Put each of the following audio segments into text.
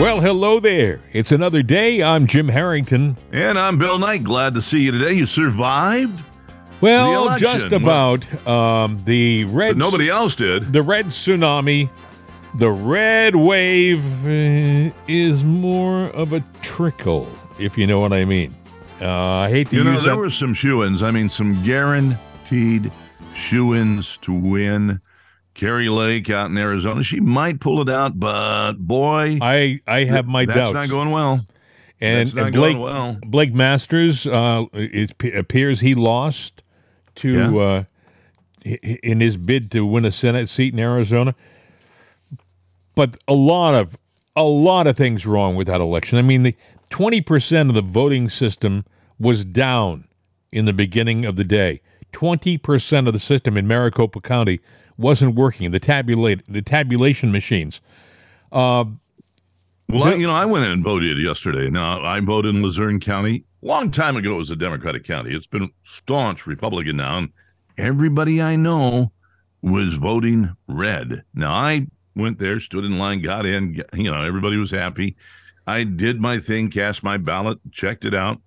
Well, hello there. It's another day. I'm Jim Harrington. And I'm Bill Knight. Glad to see you today. You survived. Well, just about. Um, the red. But nobody else did. The red tsunami, the red wave uh, is more of a trickle, if you know what I mean. Uh, I hate to You know, there that. were some shoe-ins. I mean, some guaranteed shoe-ins to win. Kari Lake out in Arizona. She might pull it out, but boy, I I have my that's doubts. not going well. and and Blake well. Blake Masters, uh, it appears he lost to Yeah. uh, in his bid to win a Senate seat in Arizona. But a lot of a lot of things wrong with that election. I mean, the twenty percent of the voting system was down in the beginning of the day. Twenty percent of the system in Maricopa County wasn't working. The tabulate the tabulation machines. Well, I, you know, I went in and voted yesterday. Now, I voted in Luzerne County. Long time ago, it was a Democratic county. It's been staunch Republican now. And everybody I know was voting red. Now, I went there, stood in line, got in. You know, everybody was happy. I did my thing, cast my ballot, checked it out.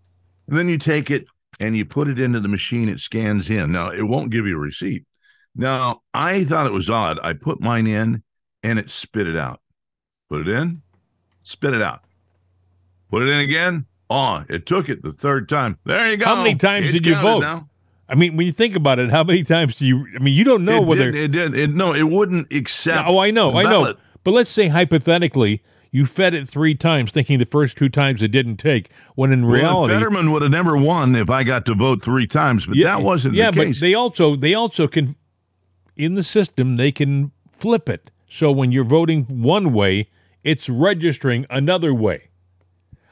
And then you take it and you put it into the machine. It scans in. Now, it won't give you a receipt. Now, I thought it was odd. I put mine in and it spit it out. Put it in, spit it out. Put it in again. Oh, it took it the third time. There you go. How many times It's did you vote? Now. I mean, when you think about it, how many times do you? I mean, you don't know it whether. it did. It, no, it wouldn't accept. oh, I know, I know. But let's say hypothetically, you fed it three times, thinking the first two times it didn't take. When in Well, reality, Fetterman would have never won if I got to vote three times, but that wasn't yeah, the case. Yeah, but they also they also can in the system they can flip it. So when you're voting one way, it's registering another way.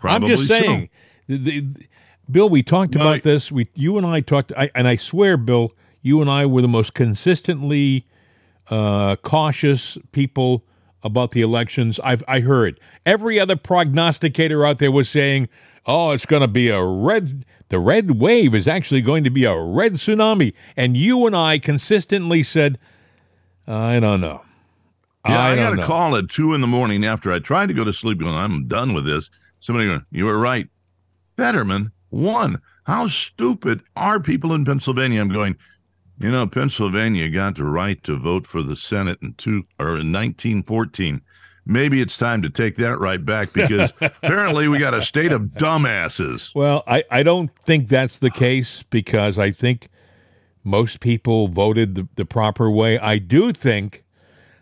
I'm just Probably so. saying. The, the- Bill, we talked No, about this. We, you and I talked, I, and I swear, Bill, you and I were the most consistently uh, cautious people about the elections. I've I heard every other prognosticator out there was saying, "Oh, it's going to be a red. The red wave is actually going to be a red tsunami." And you and I consistently said, "I don't know." Yeah, I, I got a know. call at two in the morning after I tried to go to sleep. Going, I'm done with this. Somebody going, you were right. Fetterman won. How stupid are people in Pennsylvania? I'm going. You know, Pennsylvania got the right to vote for the Senate in two or in 1914. Maybe it's time to take that right back because apparently we got a state of dumbasses. Well, I, I don't think that's the case because I think most people voted the, the proper way. I do think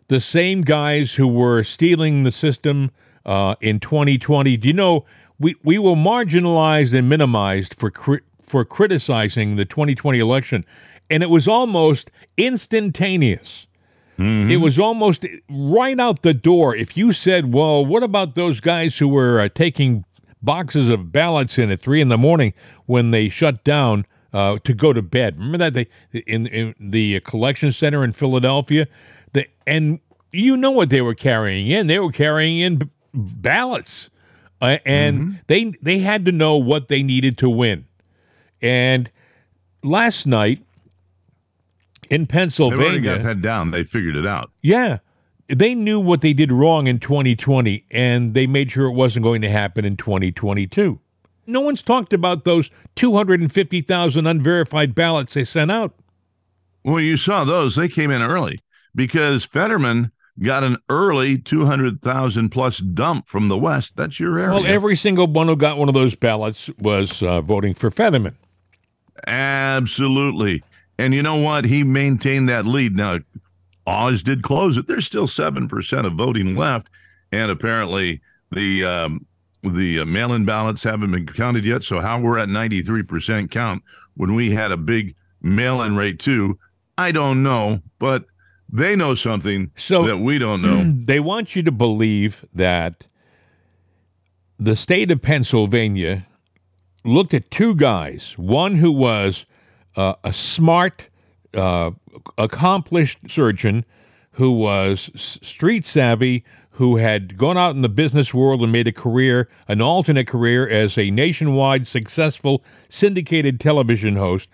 the same guys who were stealing the system uh, in 2020, do you know, we, we were marginalized and minimized for, cri- for criticizing the 2020 election. And it was almost instantaneous. It was almost right out the door. If you said, "Well, what about those guys who were uh, taking boxes of ballots in at three in the morning when they shut down uh, to go to bed?" Remember that they in, in the collection center in Philadelphia, the, and you know what they were carrying in? They were carrying in b- ballots, uh, and they they had to know what they needed to win. And last night in Pennsylvania. Pennsylvania, got that down. They figured it out. yeah. They knew what they did wrong in 2020 and they made sure it wasn't going to happen in 2022. No one's talked about those 250,000 unverified ballots they sent out. Well, you saw those. They came in early because Fetterman got an early 200,000 plus dump from the West. That's your area. Well, every single one who got one of those ballots was uh, voting for Fetterman. Absolutely. And you know what? He maintained that lead. Now, Oz did close it. There's still 7% of voting left. And apparently, the um, the uh, mail-in ballots haven't been counted yet. So how we're at 93% count when we had a big mail-in rate too, I don't know, but they know something So- that we don't know. They want you to believe that the state of Pennsylvania looked at two guys, one who was uh, a smart, uh, accomplished surgeon who was street savvy, who had gone out in the business world and made a career, an alternate career as a nationwide successful syndicated television host.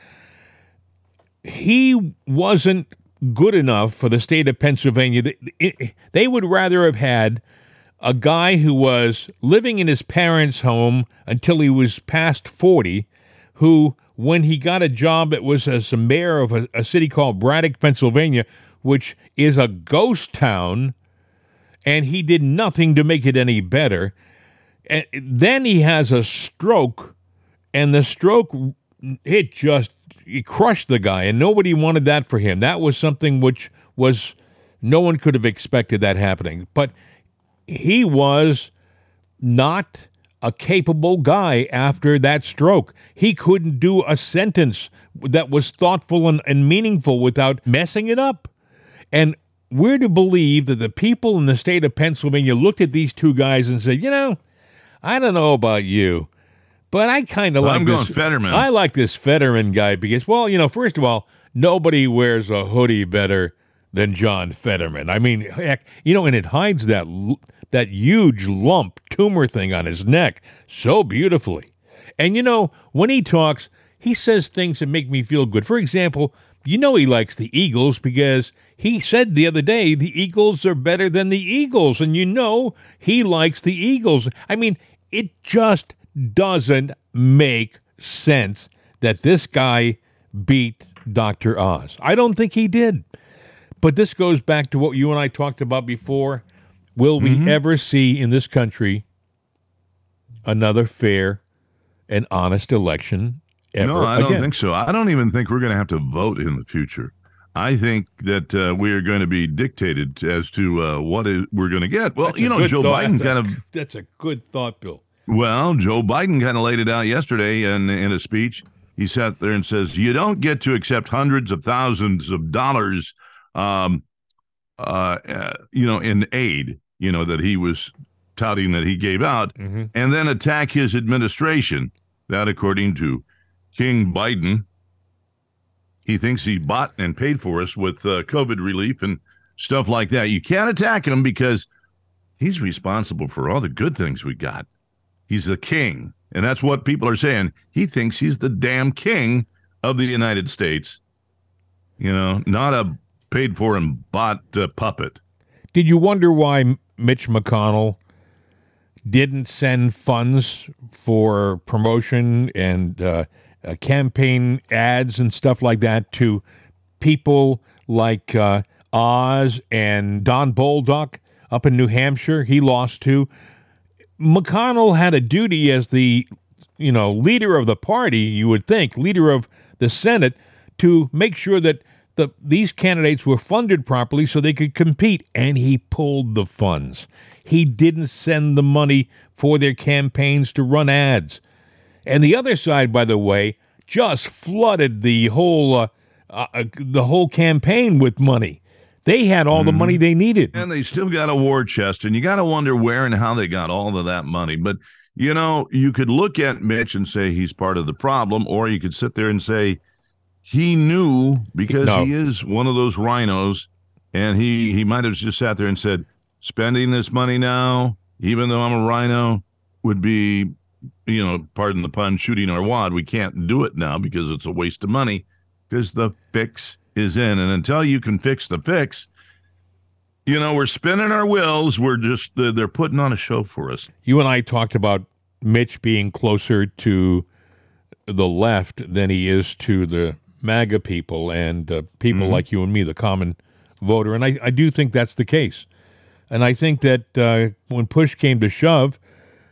He wasn't good enough for the state of Pennsylvania. They would rather have had a guy who was living in his parents' home until he was past 40, who, when he got a job, it was as mayor of a, a city called Braddock, Pennsylvania, which is a ghost town, and he did nothing to make it any better. And then he has a stroke, and the stroke, it just it crushed the guy, and nobody wanted that for him. That was something which was no one could have expected that happening. But he was not a capable guy after that stroke. He couldn't do a sentence that was thoughtful and, and meaningful without messing it up. And we're to believe that the people in the state of Pennsylvania looked at these two guys and said, you know, I don't know about you, but I kind of Well, like I'm this. Fetterman. I like this Fetterman guy because, well, you know, first of all, nobody wears a hoodie better than John Fetterman. I mean, heck, you know, and it hides that that huge lump tumor thing on his neck so beautifully. And you know, when he talks, he says things that make me feel good. For example, you know he likes the Eagles because he said the other day the Eagles are better than the Eagles, and you know he likes the Eagles. I mean, it just doesn't make sense that this guy beat Dr. Oz. I don't think he did. But this goes back to what you and I talked about before. Will we mm-hmm. ever see in this country another fair and honest election ever no, I don't think so. I don't even think we're going to have to vote in the future. I think that uh, we are going to be dictated as to uh, what is, we're going to get. Well, That's you know, Joe thought. Biden That's a- kind of That's a good thought, Bill. Well, Joe Biden kind of laid it out yesterday in, in a speech. He sat there and says, "You don't get to accept hundreds of thousands of dollars, um, uh, uh, you know, in aid, you know, that he was touting that he gave out, hmm and then attack his administration." That, according to King Biden, he thinks he bought and paid for us with uh, COVID relief and stuff like that. You can't attack him because he's responsible for all the good things we got. He's the king. And that's what people are saying. He thinks he's the damn king of the United States. You know, not a paid for and bought uh, puppet. Did you wonder why Mitch McConnell didn't send funds for promotion and uh, uh, campaign ads and stuff like that to people like uh, Oz and Don Bolduc up in New Hampshire? He lost to. McConnell had a duty as the, you know, leader of the party. You would think leader of the Senate to make sure that the these candidates were funded properly so they could compete, and he pulled the funds. He didn't send the money for their campaigns to run ads. And the other side, by the way, just flooded the whole uh, uh, the whole campaign with money. They had all the money they needed. And they still got a war chest. And you got to wonder where and how they got all of that money. But, you know, you could look at Mitch and say he's part of the problem, or you could sit there and say he knew because No. he is one of those rhinos. And he, he might have just sat there and said, spending this money now, even though I'm a rhino, would be, you know, pardon the pun, shooting our wad. We can't do it now because it's a waste of money because the fix is in. And until you can fix the fix, you know, we're spinning our wheels. We're just, they're they're putting on a show for us. You and I talked about Mitch being closer to the left than he is to the MAGA people and uh, people like you and me, the common voter. And I, I do think that's the case. And I think that uh, when push came to shove,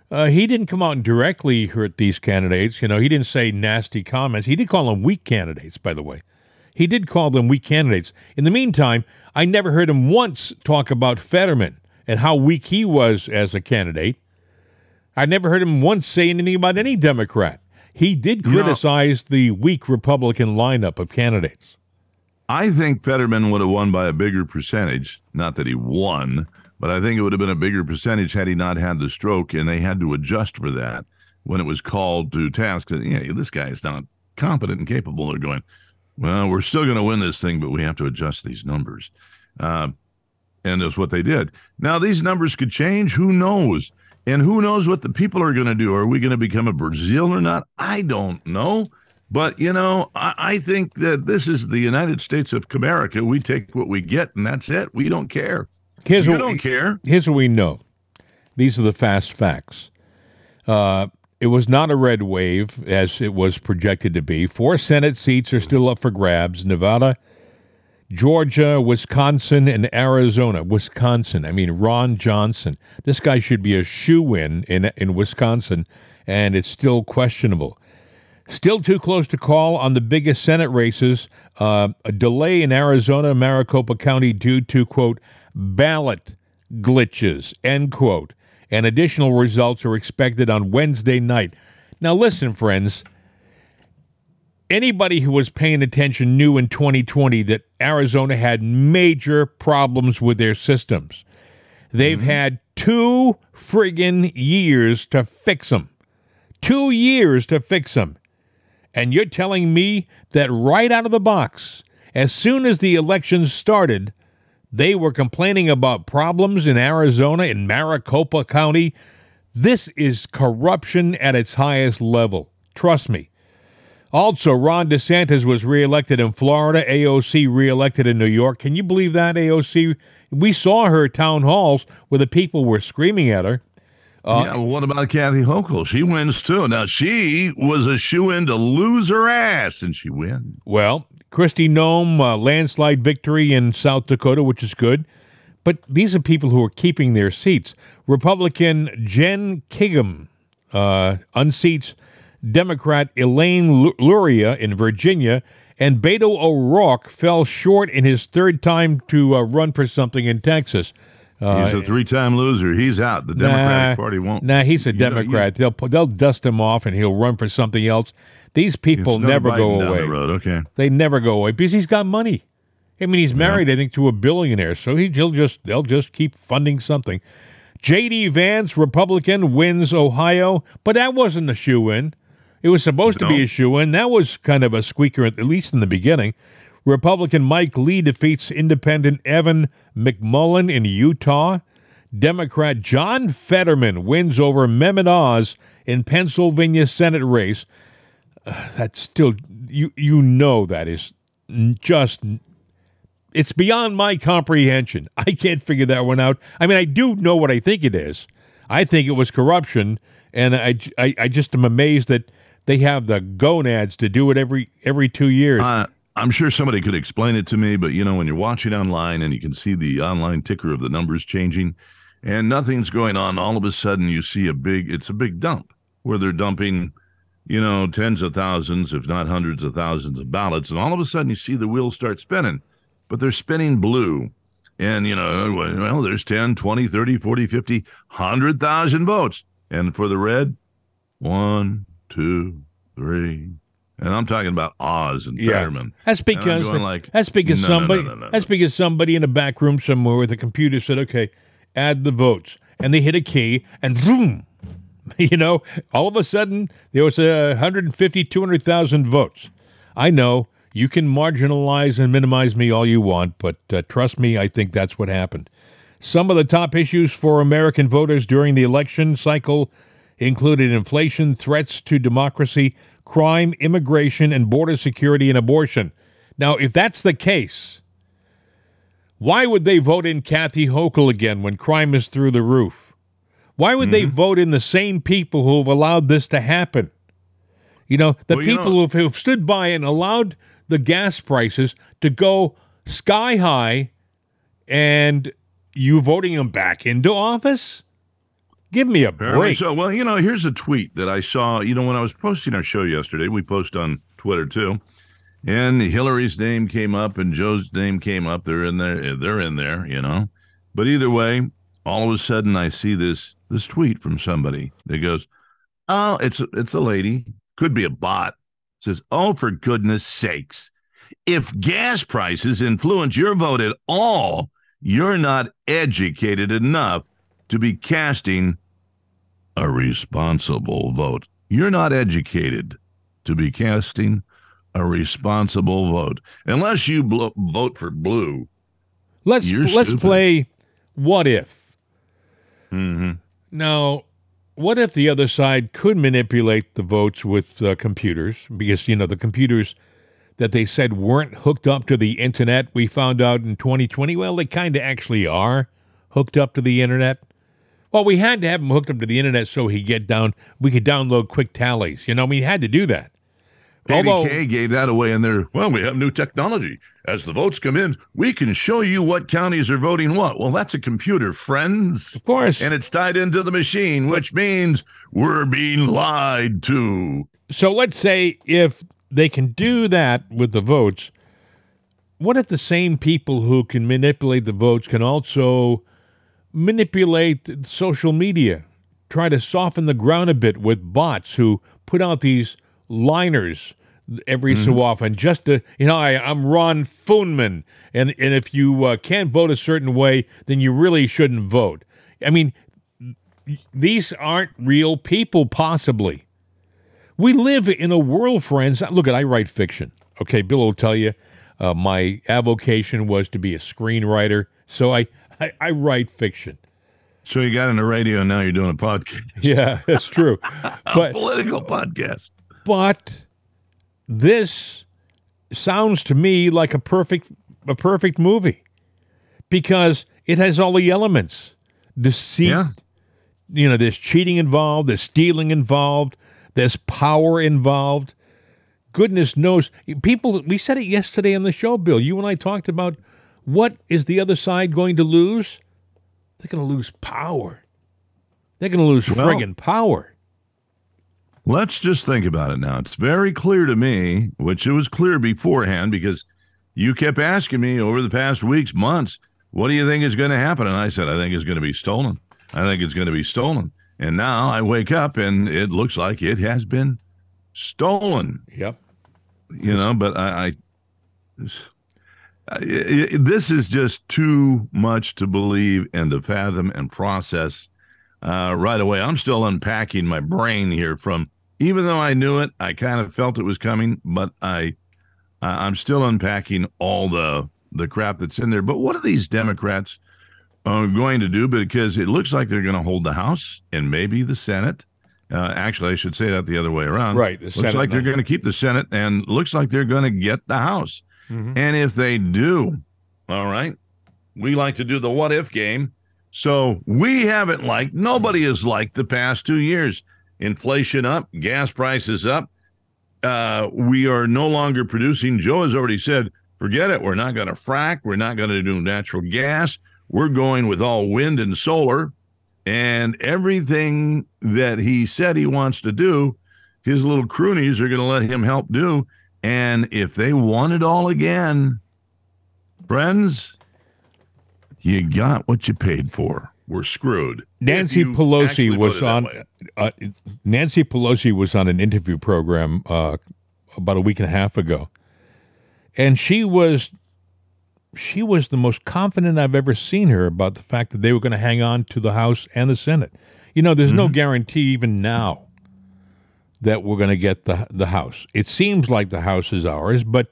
uh, he didn't come out and directly hurt these candidates. You know, he didn't say nasty comments. He did call them weak candidates, by the way. He did call them weak candidates. In the meantime, I never heard him once talk about Fetterman and how weak he was as a candidate. I never heard him once say anything about any Democrat. He did You know- criticize the weak Republican lineup of candidates. I think Fetterman would have won by a bigger percentage. Not that he won, but I think it would have been a bigger percentage had he not had the stroke, and they had to adjust for that when it was called to task. That yeah, this guy is not competent and capable. They're going, well, we're still going to win this thing, but we have to adjust these numbers, uh, and that's what they did. Now these numbers could change. Who knows? And who knows what the people are going to do? Are we going to become a Brazil or not? I don't know. But you know, I, I think that this is the United States of America. We take what we get, and that's it. We don't care. Here's you what, don't care. here's what we know These are the fast facts. Uh, it was not a red wave as it was projected to be. Four Senate seats are still up for grabs Nevada, Georgia, Wisconsin, and Arizona. Wisconsin, I mean, Ron Johnson. This guy should be a shoe in in Wisconsin, and it's still questionable. Still too close to call on the biggest Senate races. Uh, a delay in Arizona, Maricopa County due to, quote, ballot glitches, end quote. And additional results are expected on Wednesday night. Now, listen, friends. Anybody who was paying attention knew in 2020 that Arizona had major problems with their systems. They've mm-hmm. had two friggin' years to fix them. Two years to fix them. And you're telling me that right out of the box, as soon as the elections started, they were complaining about problems in Arizona, in Maricopa County. This is corruption at its highest level. Trust me. Also, Ron DeSantis was reelected in Florida, AOC reelected in New York. Can you believe that, AOC? We saw her town halls where the people were screaming at her. Uh, yeah, well, what about Kathy Hochul? She wins too. Now she was a shoe in to lose her ass, and she wins. Well, Kristi Noem, uh, landslide victory in South Dakota, which is good. But these are people who are keeping their seats. Republican Jen Kiggans uh, unseats Democrat Elaine Luria in Virginia, and Beto O'Rourke fell short in his third time to uh, run for something in Texas. Uh, he's a three-time loser. He's out. The Democratic nah, Party won't. Nah, he's a Democrat. Know, you, they'll they'll dust him off, and he'll run for something else. These people never go away. The road. Okay, they never go away because he's got money. I mean, he's married, yeah. I think, to a billionaire, so he, he'll just they'll just keep funding something. J.D. Vance, Republican, wins Ohio, but that wasn't a shoe in. It was supposed no. to be a shoe in. That was kind of a squeaker, at least in the beginning. Republican Mike Lee defeats independent Evan McMullin in Utah. Democrat John Fetterman wins over Mehmet Oz in Pennsylvania Senate race. Uh, that's still you you know that is just it's beyond my comprehension. I can't figure that one out. I mean, I do know what I think it is. I think it was corruption, and I, I, I just am amazed that they have the gonads to do it every every two years. Uh, I'm sure somebody could explain it to me, but you know, when you're watching online and you can see the online ticker of the numbers changing and nothing's going on, all of a sudden you see a big, it's a big dump where they're dumping, you know, tens of thousands, if not hundreds of thousands of ballots. And all of a sudden you see the wheels start spinning, but they're spinning blue. And, you know, well, there's 10, 20, 30, 40, 50, 100,000 votes. And for the red, one, two, three, and I'm talking about Oz and yeah. That's because like, that's because no, somebody no, no, that's because somebody in a back room somewhere with a computer said, "Okay, add the votes," and they hit a key, and boom, you know, all of a sudden there was a 150, 200,000 votes. I know you can marginalize and minimize me all you want, but uh, trust me, I think that's what happened. Some of the top issues for American voters during the election cycle included inflation, threats to democracy crime, immigration, and border security and abortion. Now, if that's the case, why would they vote in Kathy Hochul again when crime is through the roof? Why would mm-hmm. they vote in the same people who have allowed this to happen? You know, the well, people know, who've, who've stood by and allowed the gas prices to go sky high and you voting them back into office? Give me a break. So, well, you know, here's a tweet that I saw. You know, when I was posting our show yesterday, we post on Twitter too, and Hillary's name came up and Joe's name came up. They're in there. Eh, they're in there. You know, but either way, all of a sudden I see this this tweet from somebody that goes, "Oh, it's it's a lady. Could be a bot." It says, "Oh, for goodness sakes." If gas prices influence your vote at all, you're not educated enough to be casting a responsible vote. You're not educated to be casting a responsible vote unless you blo- vote for blue. Let's let's stupid. play what if. Mm-hmm. Now, what if the other side could manipulate the votes with uh, computers? Because you know the computers that they said weren't hooked up to the internet. We found out in 2020. Well, they kind of actually are hooked up to the internet. Well, we had to have him hooked up to the internet so he get down. We could download quick tallies. You know, we had to do that. Although gave that away in there. Well, we have new technology. As the votes come in, we can show you what counties are voting what. Well, that's a computer, friends. Of course. And it's tied into the machine, which means we're being lied to. So let's say if they can do that with the votes, what if the same people who can manipulate the votes can also manipulate social media, try to soften the ground a bit with bots who put out these liners every mm-hmm. so often just to you know I, i'm ron funman and and if you uh, can't vote a certain way then you really shouldn't vote. I mean these aren't real people possibly. We live in a world friends look at i write fiction okay? Bill will tell you uh, my avocation was to be a screenwriter so I, I, I write fiction. So you got in the radio and now you're doing a podcast. Yeah that's true. But political podcast. But this sounds to me like a perfect a perfect movie because it has all the elements. Deceit yeah. you know there's cheating involved there's stealing involved there's power involved. Goodness knows people we said it yesterday on the show bill you and i talked about what is the other side going to lose they're going to lose power they're going to lose well, friggin' power Let's just think about it now. It's very clear to me, which it was clear beforehand because you kept asking me over the past weeks, months, what do you think is going to happen? And I said, I think it's going to be stolen. I think it's going to be stolen. And now I wake up and it looks like it has been stolen. Yep. You know, but I, I this, is just too much to believe and to fathom and process uh, right away. I'm still unpacking my brain here from even though I knew it, I kind of felt it was coming, but I I'm still unpacking all the the crap that's in there. But what are these Democrats uh, going to do? Because it looks like they're going to hold the House and maybe the Senate. Uh, actually, I should say that the other way around. Right. looks Senate like they're going to keep the Senate, and looks like they're going to get the House. Mm-hmm. And if they do, all right, we like to do the what if game. So we haven't liked. Nobody has liked the past two years inflation up, gas prices up. Uh, we are no longer producing. Joe has already said, forget it. We're not going to frack. We're not going to do natural gas. We're going with all wind and solar. And everything that he said he wants to do, his little croonies are going to let him help do. And if they want it all again, friends, you got what you paid for we're screwed. Nancy Pelosi was on. Uh, Nancy Pelosi was on an interview program uh, about a week and a half ago, and she was she was the most confident I've ever seen her about the fact that they were going to hang on to the House and the Senate. You know, there's mm-hmm. no guarantee even now that we're going to get the the House. It seems like the House is ours, but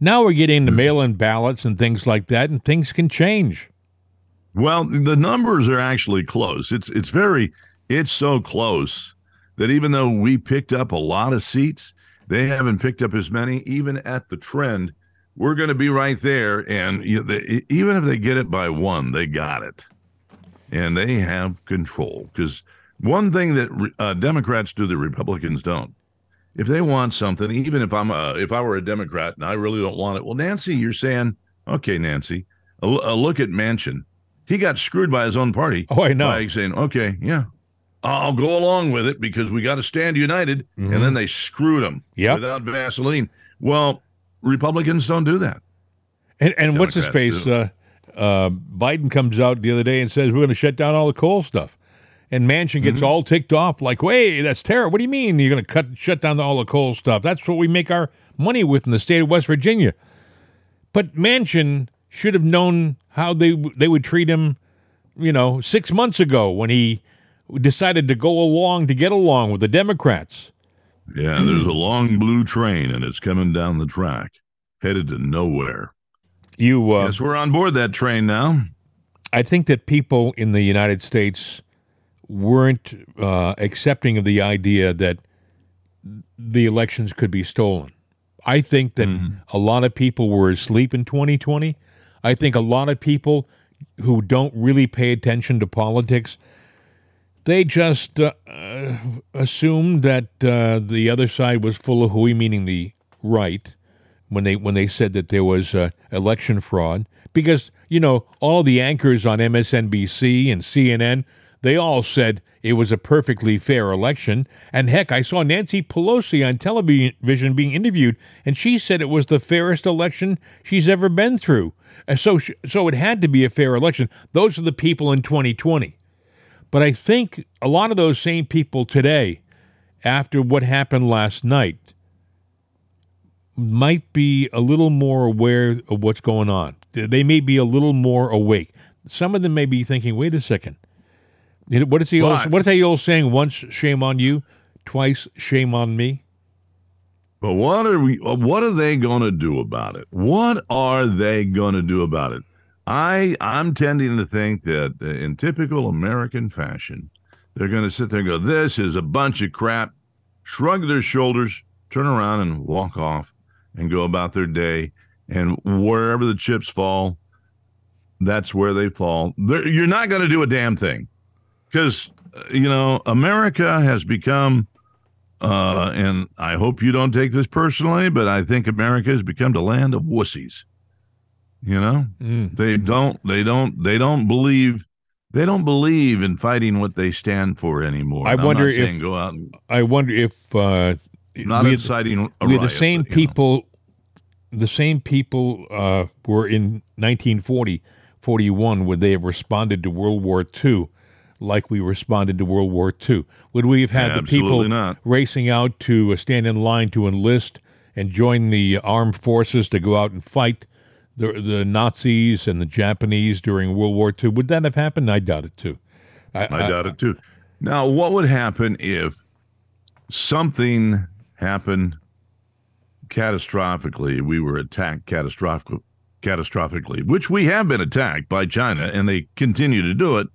now we're getting the mm-hmm. mail-in ballots and things like that, and things can change. Well, the numbers are actually close. It's it's very it's so close that even though we picked up a lot of seats, they haven't picked up as many. Even at the trend, we're going to be right there. And even if they get it by one, they got it, and they have control. Because one thing that uh, Democrats do that Republicans don't, if they want something, even if I'm a, if I were a Democrat and I really don't want it, well, Nancy, you're saying, okay, Nancy, a, a look at Manchin. he got screwed by his own party. Oh, I know. By saying, okay, yeah, I'll go along with it because we got to stand united. Mm-hmm. And then they screwed him yep. without Vaseline. Well, Republicans don't do that. And, and what's his face? Uh, uh, Biden comes out the other day and says, we're going to shut down all the coal stuff. And Manchin gets mm-hmm. all ticked off, like, "Hey, that's terrible. What do you mean you're going to cut shut down all the coal stuff? That's what we make our money with in the state of West Virginia." But Manchin should have known how they they would treat him, you know, six months ago when he decided to go along to get along with the Democrats. Yeah, there's a long blue train and it's coming down the track, headed to nowhere. You uh, yes, we're on board that train now. I think that people in the United States weren't uh, accepting of the idea that the elections could be stolen. I think that mm-hmm. a lot of people were asleep in 2020 I think a lot of people who don't really pay attention to politics they just uh, assumed that uh, the other side was full of hooey, meaning the right, when they when they said that there was uh, election fraud. Because you know all the anchors on MSNBC and CNN, they all said it was a perfectly fair election. And heck, I saw Nancy Pelosi on television being interviewed, and she said it was the fairest election she's ever been through. And so, so it had to be a fair election. Those are the people in 2020. But I think a lot of those same people today, after what happened last night, might be a little more aware of what's going on. They may be a little more awake. Some of them may be thinking, wait a second. What is the old, what is that old saying? Once shame on you, twice shame on me. But what are we? What are they going to do about it? What are they going to do about it? I I'm tending to think that uh, in typical American fashion, they're going to sit there and go, "This is a bunch of crap," shrug their shoulders, turn around and walk off, and go about their day. And wherever the chips fall, that's where they fall. They're, you're not going to do a damn thing because uh, you know America has become. Uh, and I hope you don't take this personally, but I think America has become the land of wussies. You know, mm. they don't, they don't, they don't believe, they don't believe in fighting what they stand for anymore. I wonder if go out. And, I wonder if uh, not we inciting. we riot, the same but, people. Know. The same people uh, were in 1940, 41, would they have responded to World War II like we responded to World War II? Would we have had yeah, the people not. racing out to uh, stand in line to enlist and join the armed forces to go out and fight the the Nazis and the Japanese during World War II. Would that have happened? I doubt it too. I, I, I doubt it too. Now, what would happen if something happened catastrophically? We were attacked catastrophic, catastrophically, which we have been attacked by China, and they continue to do it.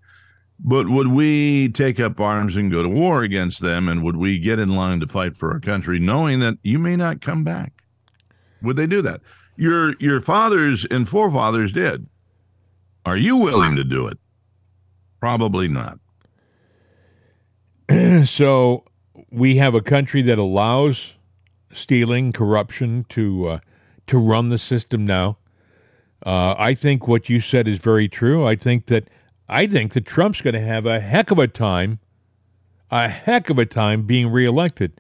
But would we take up arms and go to war against them? And would we get in line to fight for our country, knowing that you may not come back? Would they do that? your your fathers and forefathers did. Are you willing to do it? Probably not. so we have a country that allows stealing, corruption to uh, to run the system now. Uh, I think what you said is very true. I think that I think that Trump's going to have a heck of a time, a heck of a time being reelected.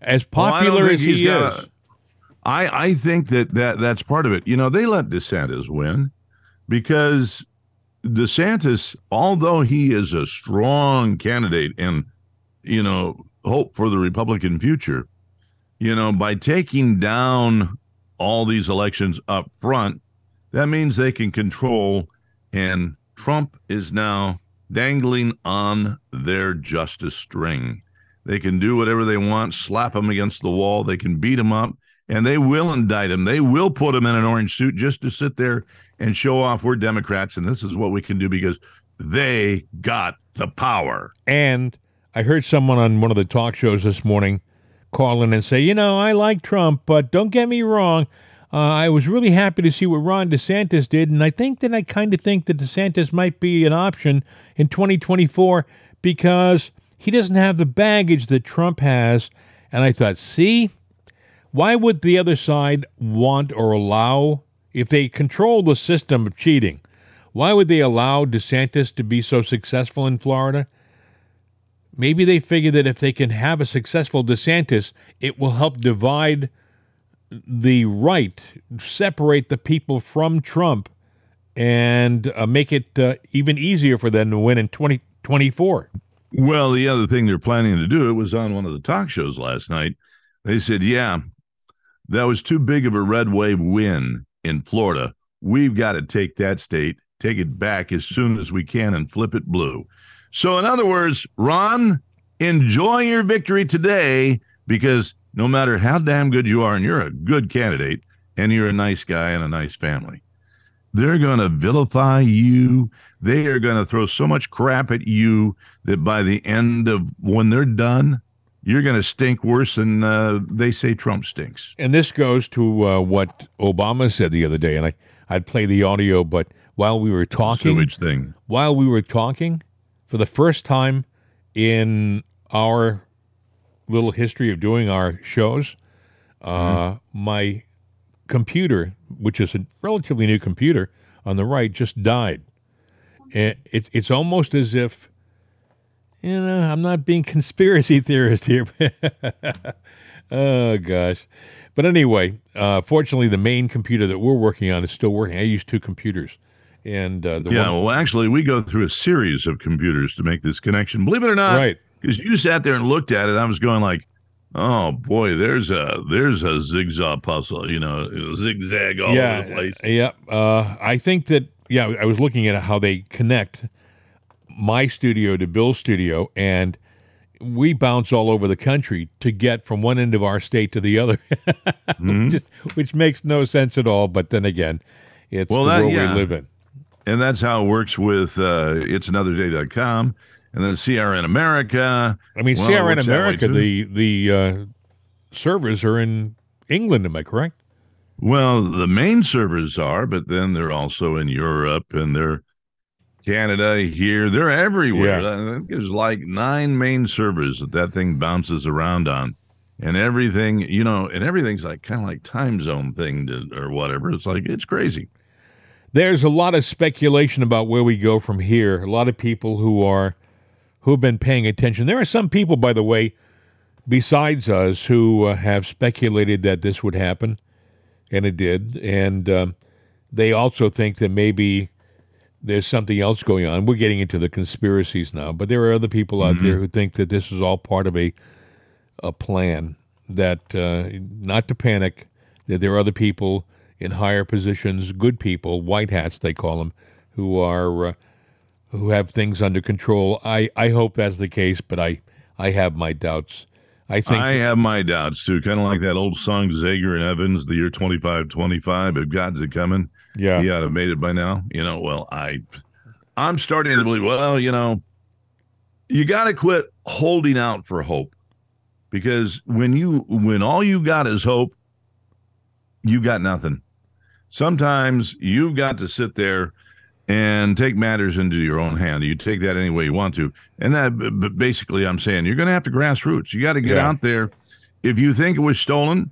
As popular well, as he is, I I think that, that that's part of it. You know, they let DeSantis win because DeSantis, although he is a strong candidate and you know hope for the Republican future, you know, by taking down all these elections up front, that means they can control and Trump is now dangling on their justice string. They can do whatever they want, slap him against the wall, they can beat him up, and they will indict him. They will put him in an orange suit just to sit there and show off we're Democrats and this is what we can do because they got the power. And I heard someone on one of the talk shows this morning call in and say, you know, I like Trump, but don't get me wrong. Uh, I was really happy to see what Ron DeSantis did, and I think that I kind of think that DeSantis might be an option in 2024 because he doesn't have the baggage that Trump has. And I thought, see, why would the other side want or allow, if they control the system of cheating, why would they allow DeSantis to be so successful in Florida? Maybe they figure that if they can have a successful DeSantis, it will help divide the right, separate the people from Trump, and uh, make it uh, even easier for them to win in 2024. well, the other thing they're planning to do, it was on one of the talk shows last night. They said, yeah, that was too big of a red wave win in Florida. We've got to take that state, take it back as soon as we can, and flip it blue. So, in other words, Ron, enjoy your victory today because no matter how damn good you are, and you're a good candidate, and you're a nice guy and a nice family, they're going to vilify you. They are going to throw so much crap at you that by the end of when they're done, you're going to stink worse than uh, they say Trump stinks. And this goes to uh, what Obama said the other day, and I, I'd play the audio, but while we were talking, sewage thing. While we were talking, for the first time in our little history of doing our shows, uh, my computer, which is a relatively new computer on the right, just died. It, it, it's almost as if, you know, I'm not being conspiracy theorist here. oh, gosh. But anyway, uh, fortunately, the main computer that we're working on is still working. I use two computers. And uh, the Yeah, one, well, actually, we go through a series of computers to make this connection. Believe it or not, right. Because you sat there and looked at it, I was going like, "Oh boy, there's a there's a zigzag puzzle, you know, zigzag all yeah, over the place." Yeah, uh, I think that. Yeah, I was looking at how they connect my studio to Bill's studio, and we bounce all over the country to get from one end of our state to the other, Mhm. which, is- which makes no sense at all. But then again, it's Well, the that- world yeah. we live in. and that's how it works with uh, it's anotherday.com and then CRN America. I mean, Well, CRN works that way, America, the the uh, servers are in England. Am I correct? Well, the main servers are, but then they're also in Europe and they're Canada here. They're everywhere. Yeah. I think there's like nine main servers that that thing bounces around on. And everything, you know, and everything's like kind of like time zone thing to, or whatever. It's like, it's crazy. There's a lot of speculation about where we go from here. A lot of people who are who have been paying attention. There are some people, by the way, besides us, who uh, have speculated that this would happen, and it did. And um, they also think that maybe there's something else going on. We're getting into the conspiracies now, but there are other people out there who think that this is all part of a a plan. That uh, not to panic. That there are other people in higher positions, good people, white hats they call them, who are uh, who have things under control. I, I hope that's the case, but I I have my doubts. I think I have my doubts too. Kind of like that old song, Zager and Evans, the year 2525. If God's a coming, yeah he ought to have made it by now. You know, well, I, I'm starting to believe. Well, you know, you got to quit holding out for hope, because when you when all you got is hope, you got nothing. Sometimes you've got to sit there and take matters into your own hand. You take that any way you want to, and that basically, I'm saying you're going to have to grassroots. You got to get Yeah. out there. If you think it was stolen,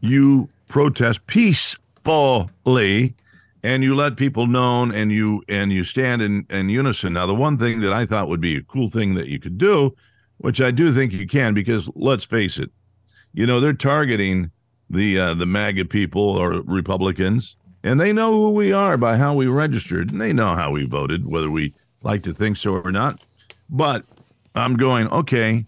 you protest peacefully and you let people know and you and you stand in, in unison now the one thing that i thought would be a cool thing that you could do which i do think you can because let's face it you know they're targeting the uh, the maga people or republicans and they know who we are by how we registered and they know how we voted whether we like to think so or not but i'm going okay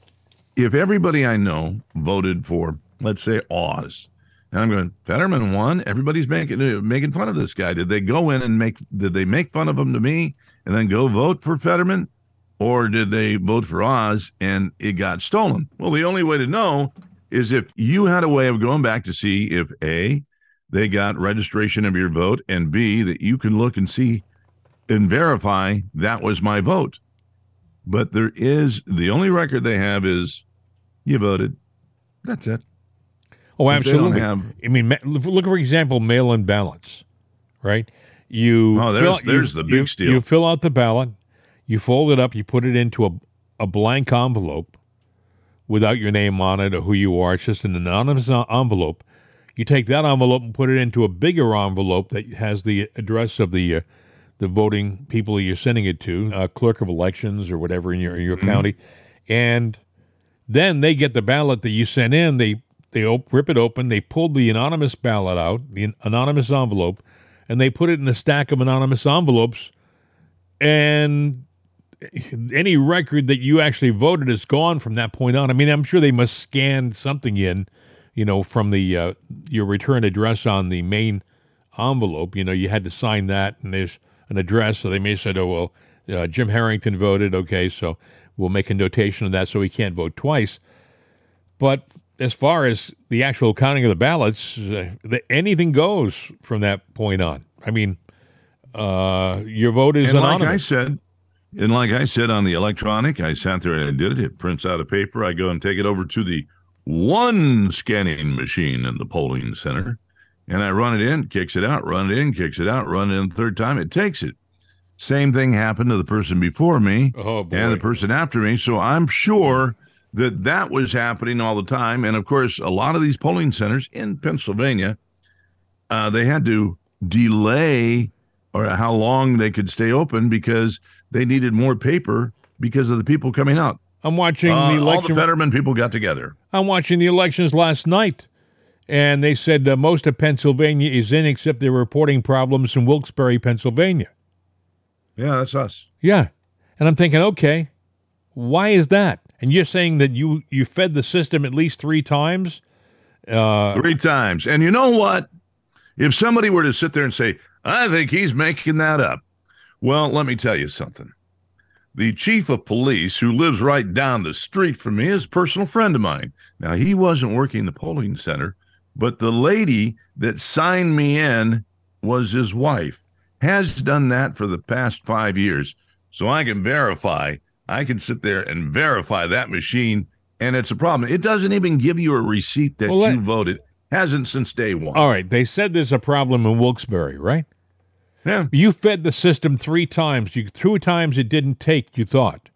if everybody i know voted for let's say oz and I'm going, Fetterman won. Everybody's making uh, making fun of this guy. Did they go in and make? Did they make fun of him to me and then go vote for Fetterman, or did they vote for Oz and it got stolen? Well, the only way to know is if you had a way of going back to see if a they got registration of your vote, and b that you can look and see and verify that was my vote. But there is the only record they have is you voted. That's it. oh If they don't absolutely. have- I mean, look for example, mail-in ballots, right? You Oh, there's- fill, there's you, the big you, steal. You fill out the ballot, you fold it up, you put it into a a blank envelope without your name on it or who you are. It's just an anonymous uh, envelope. You take that envelope and put it into a bigger envelope that has the address of the uh, the voting people you're sending it to, uh, clerk of elections or whatever in your in your Mm-hmm. county, and then they get the ballot that you sent in. They they op- rip it open. They pull the anonymous ballot out, the anonymous envelope, and they put it in a stack of anonymous envelopes. And any record that you actually voted is gone from that point on. I mean, I'm sure they must scan something in, you know, from the uh, your return address on the main envelope. You know, you had to sign that, and there's an address. So they may have said, "Oh well, uh, Jim Harrington voted. Okay, so we'll make a notation of that, so he can't vote twice." But as far as the actual counting of the ballots, uh, the, anything goes from that point on. I mean, uh, your vote is and like I said, and like I said on the electronic, I sat there and I did it. It prints out a paper. I go and take it over to the one scanning machine in the polling center, and I run it in, kicks it out, run it in, kicks it out, run it in. Third time, it takes it. Same thing happened to the person before me Oh and the person after me. So I'm sure that that was happening all the time. And of course, a lot of these polling centers in Pennsylvania, uh, they had to delay or how long they could stay open because they needed more paper because of the people coming out. I'm watching Uh, the all the election. Fetterman people got together. I'm watching the elections last night, and they said uh, most of Pennsylvania is in, except they're reporting problems in Wilkes-Barre, Pennsylvania. Yeah, that's us. Yeah, and I'm thinking, okay, why is that? And you're saying that you you fed the system at least three times. Uh, Three times. And you know what? If somebody were to sit there and say, I think he's making that up, well, let me tell you something. The chief of police, who lives right down the street from me, is a personal friend of mine. Now, he wasn't working the polling center, but the lady that signed me in was his wife, has done that for the past five years. So I can verify, I can sit there and verify that machine, and it's a problem. It doesn't even give you a receipt that Well, let- you voted. Hasn't since day one. all right, they said there's a problem in Wilkes-Barre, right? Yeah. You fed the system three times. You three times it didn't take. You thought,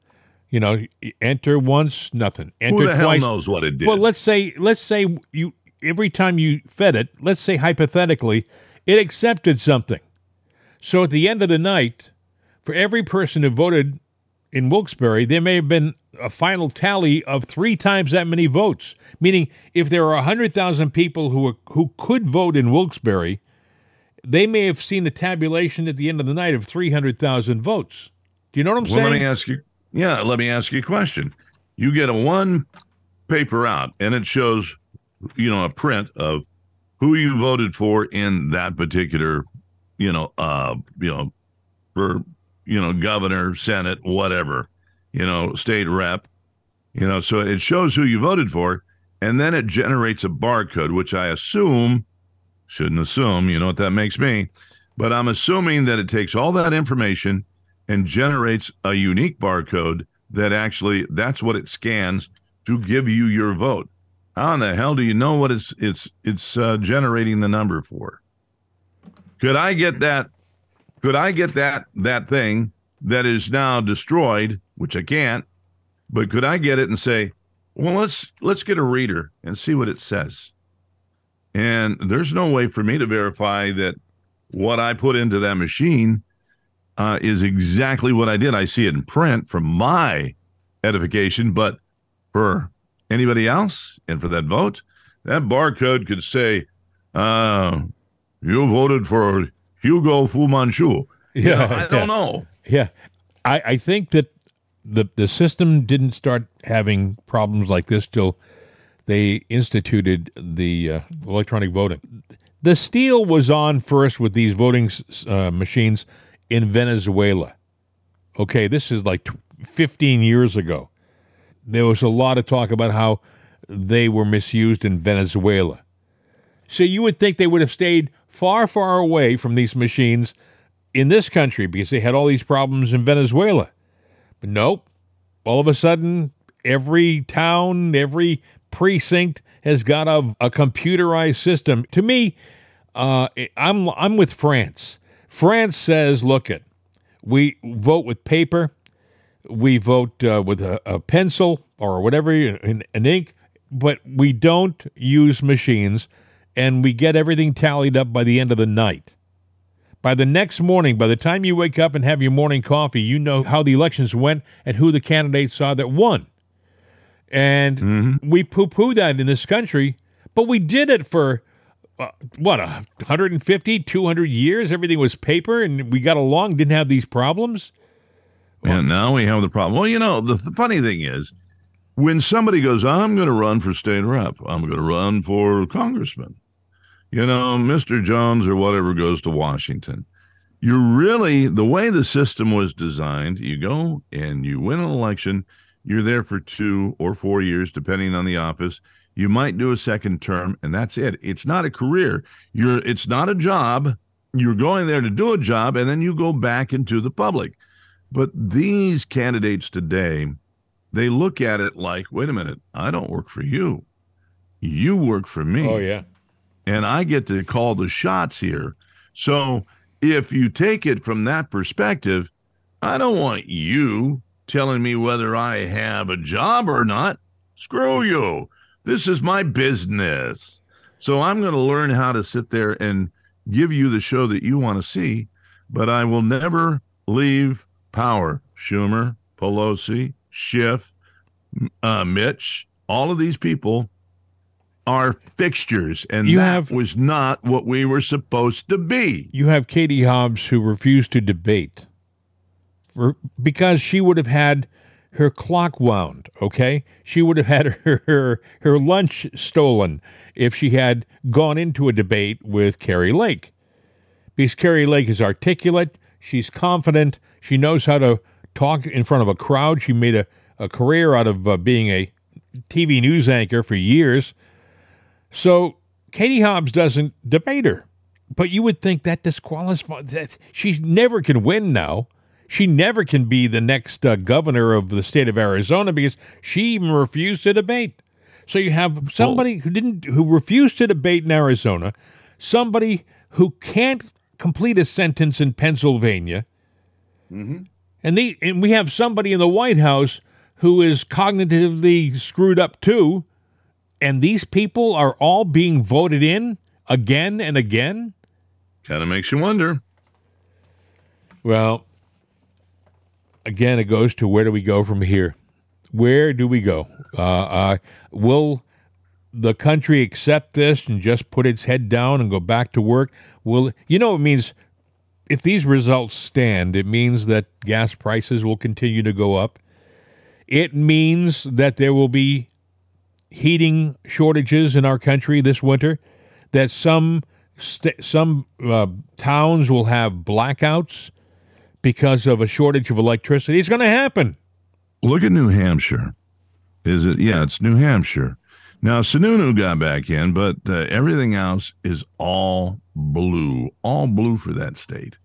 you know, enter once, nothing. Enter Who the hell twice. knows what it did? Well, let's say let's say you every time you fed it, let's say hypothetically, it accepted something. So at the end of the night, for every person who voted in Wilkes-Barre, there may have been a final tally of three times that many votes. Meaning, if there are hundred thousand people who are, who could vote in Wilkes-Barre, they may have seen a tabulation at the end of the night of three hundred thousand votes. Do you know what I'm well, saying? let me ask you. Yeah, let me ask you a question. You get a one paper out, and it shows, you know, a print of who you voted for in that particular, you know, uh, you know, for you know, governor, senate, whatever, you know, state rep, you know, so it shows who you voted for, and then it generates a barcode, which I assume, shouldn't assume, you know what that makes me, but I'm assuming that it takes all that information and generates a unique barcode that actually that's what it scans to give you your vote. How in the hell do you know what it's it's it's uh, generating the number for? Could I get that? Could I get that that thing that is now destroyed, which I can't, but could I get it and say, well, let's let's get a reader and see what it says. And there's no way for me to verify that what I put into that machine uh, is exactly what I did. I see it in print for my edification, but for anybody else and for that vote, that barcode could say, uh, "You voted for Hugo Fu Manchu." Yeah, know, I don't know. Yeah, I, I think that the the system didn't start having problems like this till they instituted the uh, electronic voting. The steal was on first with these voting uh, machines in Venezuela. Okay, this is like tw 15 years ago. There was a lot of talk about how they were misused in Venezuela. So you would think they would have stayed far, far away from these machines in this country because they had all these problems in Venezuela. But nope. All of a sudden, every town, every precinct has got a, a computerized system. To me, uh, I'm I'm with France. France says, look it, we vote with paper, we vote uh, with a, a pencil or whatever, an, an ink, but we don't use machines, and we get everything tallied up by the end of the night. By the next morning, by the time you wake up and have your morning coffee, you know how the elections went and who the candidates are that won. And we poo poo that in this country, but we did it for uh, what, a 150, 200 years? Everything was paper and we got along, didn't have these problems. And now we have the problem. Well, you know, the, the funny thing is, when somebody goes, I'm going to run for state rep, I'm going to run for congressman, you know, Mr. Jones or whatever goes to Washington. You're really, the way the system was designed, you go and you win an election, you're there for two or four years, depending on the office. You might do a second term, and that's it. It's not a career. You're, it's not a job. You're going there to do a job, and then you go back into the public. But these candidates today, they look at it like, wait a minute, I don't work for you. You work for me. Oh, yeah. And I get to call the shots here. So if you take it from that perspective, I don't want you telling me whether I have a job or not. Screw you. This is my business. So I'm going to learn how to sit there and give you the show that you want to see, but I will never leave power. Schumer, Pelosi, Schiff, uh, Mitch, all of these people are fixtures, and You that have- was not what we were supposed to be. You have Katie Hobbs who refused to debate because she would have had her clock wound, okay? She would have had her, her, her lunch stolen if she had gone into a debate with Kari Lake. Because Kari Lake is articulate, she's confident, she knows how to talk in front of a crowd. She made a, a career out of uh, being a TV news anchor for years. So Katie Hobbs doesn't debate her. But you would think that disqualifies that she never can win now. She never can be the next uh, governor of the state of Arizona because she even refused to debate. So you have somebody who didn't who refused to debate in Arizona, somebody who can't complete a sentence in Pennsylvania, and the and we have somebody in the White House who is cognitively screwed up too, and these people are all being voted in again and again. Kind of makes you wonder. Well, again, it goes to where do we go from here? Where do we go? Uh, uh, will the country accept this and just put its head down and go back to work? Will you know? It means if these results stand, it means that gas prices will continue to go up. It means that there will be heating shortages in our country this winter. That some st- some uh, towns will have blackouts because of a shortage of electricity. is going to happen. Look at New Hampshire. Is it? Yeah, it's New Hampshire. Now, Sununu got back in, but uh, everything else is all blue, all blue for that state.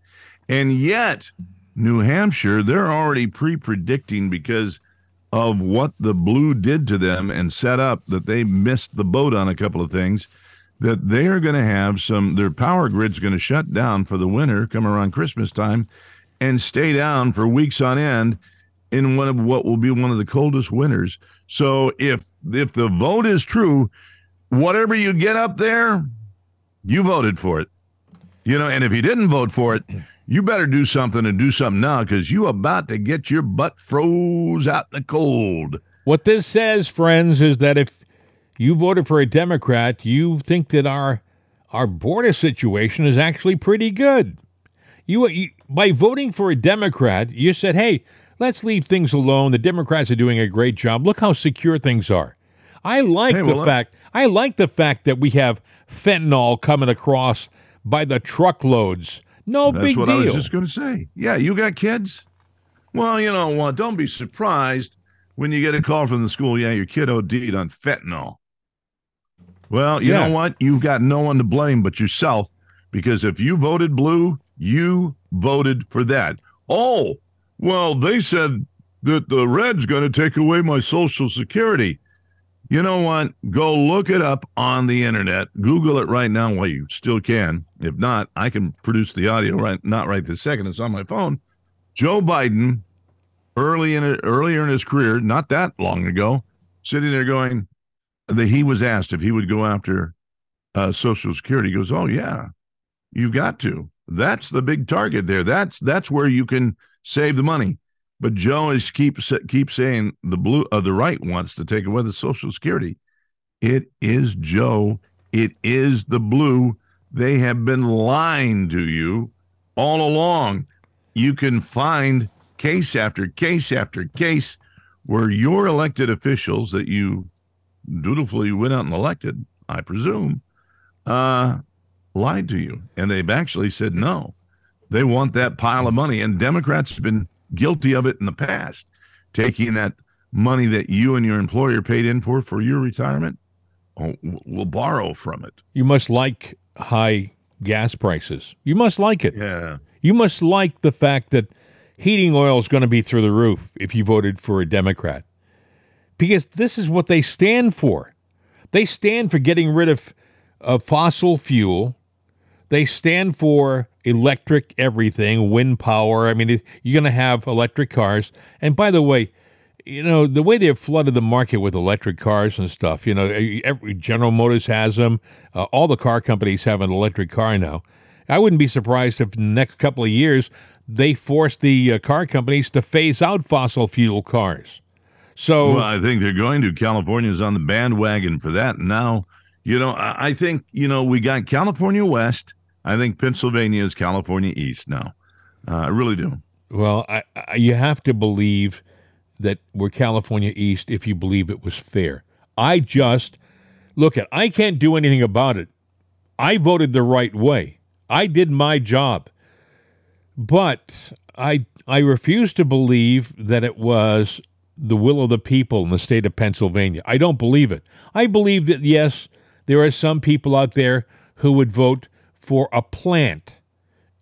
And yet, New Hampshire, they're already pre predicting because of what the blue did to them and set up that they missed the boat on a couple of things. That they are going to have some, their power grid's going to shut down for the winter, come around Christmas time, and stay down for weeks on end in one of what will be one of the coldest winters. So if if the vote is true, whatever you get up there, you voted for it. You know, and if you didn't vote for it, you better do something and do something now because you about to get your butt froze out in the cold. What this says, friends, is that if you voted for a Democrat, you think that our our border situation is actually pretty good. You, you by voting for a Democrat, you said, "Hey, let's leave things alone. The Democrats are doing a great job. Look how secure things are." I like Hey, the well, fact I like the fact that we have fentanyl coming across by the truckloads. No That's big what deal. I was just going to say. Yeah, you got kids? Well, you know what? Don't be surprised when you get a call from the school. Yeah, your kid OD'd on fentanyl. Well, you Yeah. know what? You've got no one to blame but yourself because if you voted blue, you voted for that. Oh, well, they said that the red's going to take away my social security. You know what? Go look it up on the internet. Google it right now while you still can. If not, I can produce the audio right not right this second. It's on my phone. Joe Biden, early in earlier in his career, not that long ago, sitting there going, that he was asked if he would go after uh, Social Security. He goes, "Oh yeah, you've got to. That's the big target there. That's that's where you can save the money." But Joe is keep keep saying the blue uh, the right wants to take away the Social Security. It is Joe. It is the blue. They have been lying to you all along. You can find case after case after case where your elected officials that you dutifully went out and elected, I presume, uh, lied to you. And they've actually said no. They want that pile of money. And Democrats have been guilty of it in the past, taking that money that you and your employer paid in for for your retirement. Oh, we'll borrow from it. you must like high gas prices. You must like it. Yeah. You must like the fact that heating oil is going to be through the roof if you voted for a Democrat. Because this is what they stand for. They stand for getting rid of, of fossil fuel. They stand for electric everything, wind power. I mean, you're going to have electric cars. And by the way, you know the way they've flooded the market with electric cars and stuff. You know, every, General Motors has them. Uh, all the car companies have an electric car now. I wouldn't be surprised if in the next couple of years they force the uh, car companies to phase out fossil fuel cars. So well, I think they're going to. California's on the bandwagon for that now. You know, I think you know we got California West. I think Pennsylvania is California East now. Uh, I really do. Well, I, I, you have to believe that we're California East if you believe it was fair. I just look at. I can't do anything about it. I voted the right way. I did my job. But I I refuse to believe that it was the will of the people in the state of Pennsylvania. I don't believe it. I believe that yes, there are some people out there who would vote for a plant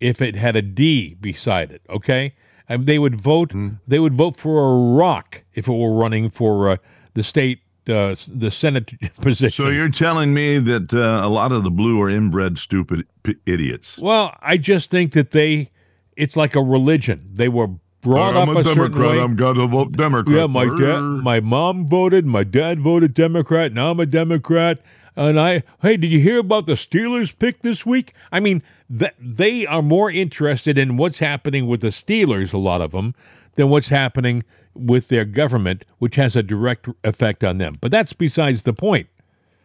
if it had a D beside it, okay? And they would vote mm. they would vote for a rock if it were running for uh, the state uh, the Senate position. So you're telling me that uh, a lot of the blue are inbred stupid p- idiots. Well, I just think that they it's like a religion. They were brought I'm up a, a Democrat. certain way. I'm gonna vote Democrat. Yeah, my dad, my mom voted. My dad voted Democrat. Now I'm a Democrat. And I, hey, did you hear about the Steelers pick this week? I mean, th- they are more interested in what's happening with the Steelers, a lot of them, than what's happening with their government, which has a direct effect on them. But that's besides the point.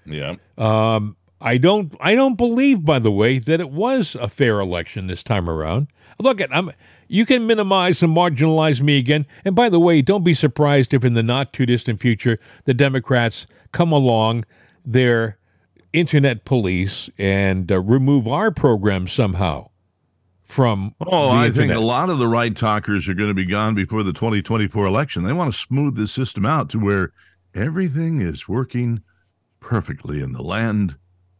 Yeah. Um, I don't. I don't believe, by the way, that it was a fair election this time around. Look at I'm. You can minimize and marginalize me again. And by the way, don't be surprised if in the not too distant future the Democrats come along, their internet police, and uh, remove our program somehow from. Oh, I internet. think a lot of the right talkers are going to be gone before the 2024 election. They want to smooth this system out to where everything is working perfectly in the land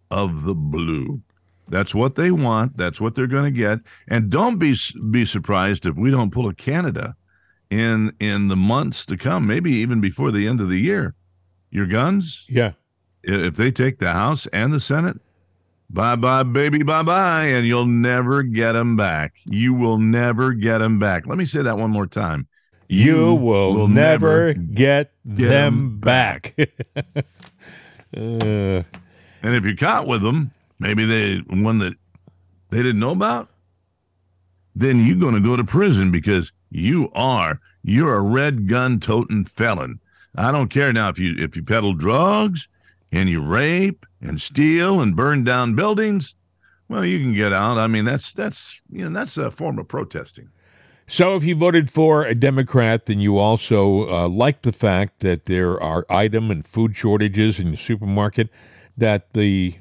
of the blue. That's what they want. That's what they're going to get. And don't be be surprised if we don't pull a Canada in in the months to come, maybe even before the end of the year. Your guns, yeah. If they take the House and the Senate, bye bye, baby, bye bye, and you'll never get them back. You will never get them back. Let me say that one more time. You, you will, will, never, never get, get, them back. back. uh. And if you're caught with them, maybe they one that they didn't know about, then you're going to go to prison because you are you're a red gun toting felon. I don't care now if you if you peddle drugs and you rape and steal and burn down buildings. Well, you can get out. I mean, that's that's you know that's a form of protesting. So, if you voted for a Democrat, then you also uh, like the fact that there are item and food shortages in the supermarket, that the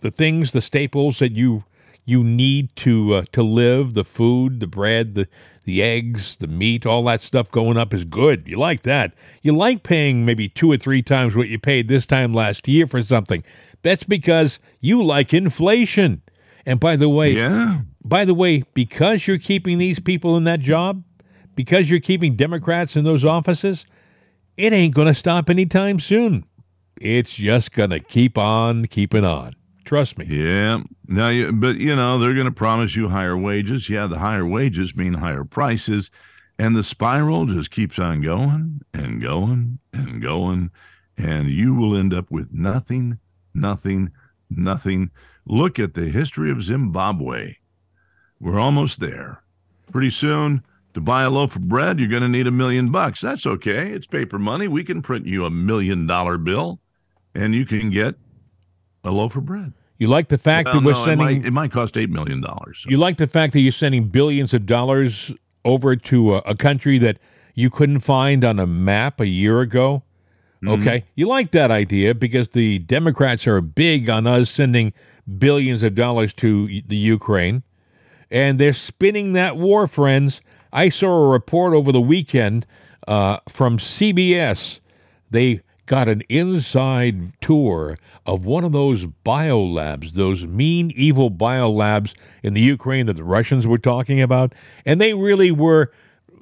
the things, the staples that you you need to uh, to live, the food, the bread, the the eggs, the meat, all that stuff going up is good. You like that. You like paying maybe two or three times what you paid this time last year for something. That's because you like inflation. And by the way, yeah. By the way, because you're keeping these people in that job, because you're keeping Democrats in those offices, it ain't going to stop anytime soon. It's just going to keep on keeping on. Trust me. Yeah. Now, you, but you know, they're going to promise you higher wages. Yeah, the higher wages mean higher prices. And the spiral just keeps on going and going and going. And you will end up with nothing, nothing, nothing. Look at the history of Zimbabwe. We're almost there. Pretty soon, to buy a loaf of bread, you're going to need a million bucks. That's okay. It's paper money. We can print you a million dollar bill and you can get a loaf of bread. You like the fact well, that we're no, sending. It might, it might cost eight million dollars. So. You like the fact that you're sending billions of dollars over to a, a, country that you couldn't find on a map a year ago. Mm-hmm. Okay, you like that idea because the Democrats are big on us sending billions of dollars to the Ukraine, and they're spinning that war, friends. I saw a report over the weekend uh, from CBS. They got an inside tour of one of those biolabs, those mean, evil biolabs in the Ukraine that the Russians were talking about. And they really were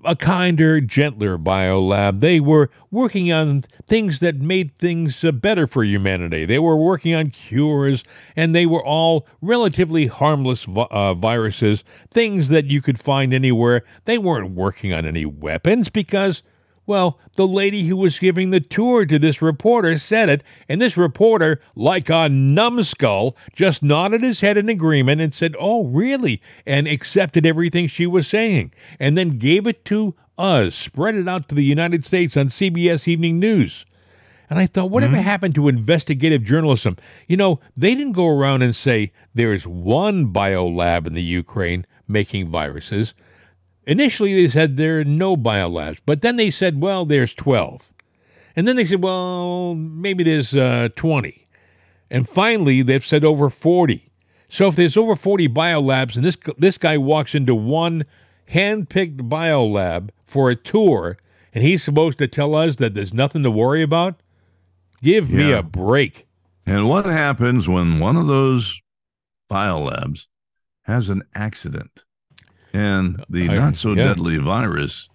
a kinder, gentler biolab. They were working on things that made things uh, better for humanity. They were working on cures, and they were all relatively harmless uh, viruses, things that you could find anywhere. They weren't working on any weapons because well, the lady who was giving the tour to this reporter said it, and this reporter, like a numbskull, just nodded his head in agreement and said, Oh, really? and accepted everything she was saying, and then gave it to us, spread it out to the United States on CBS Evening News. And I thought, whatever mm-hmm. happened to investigative journalism? You know, they didn't go around and say there's one biolab in the Ukraine making viruses. Initially, they said there are no biolabs, but then they said, well, there's 12. And then they said, well, maybe there's uh, 20. And finally, they've said over 40. So if there's over 40 biolabs and this, this guy walks into one hand-picked biolab for a tour and he's supposed to tell us that there's nothing to worry about, give me a break. And what happens when one of those biolabs has an accident and the I- not so yeah. deadly virus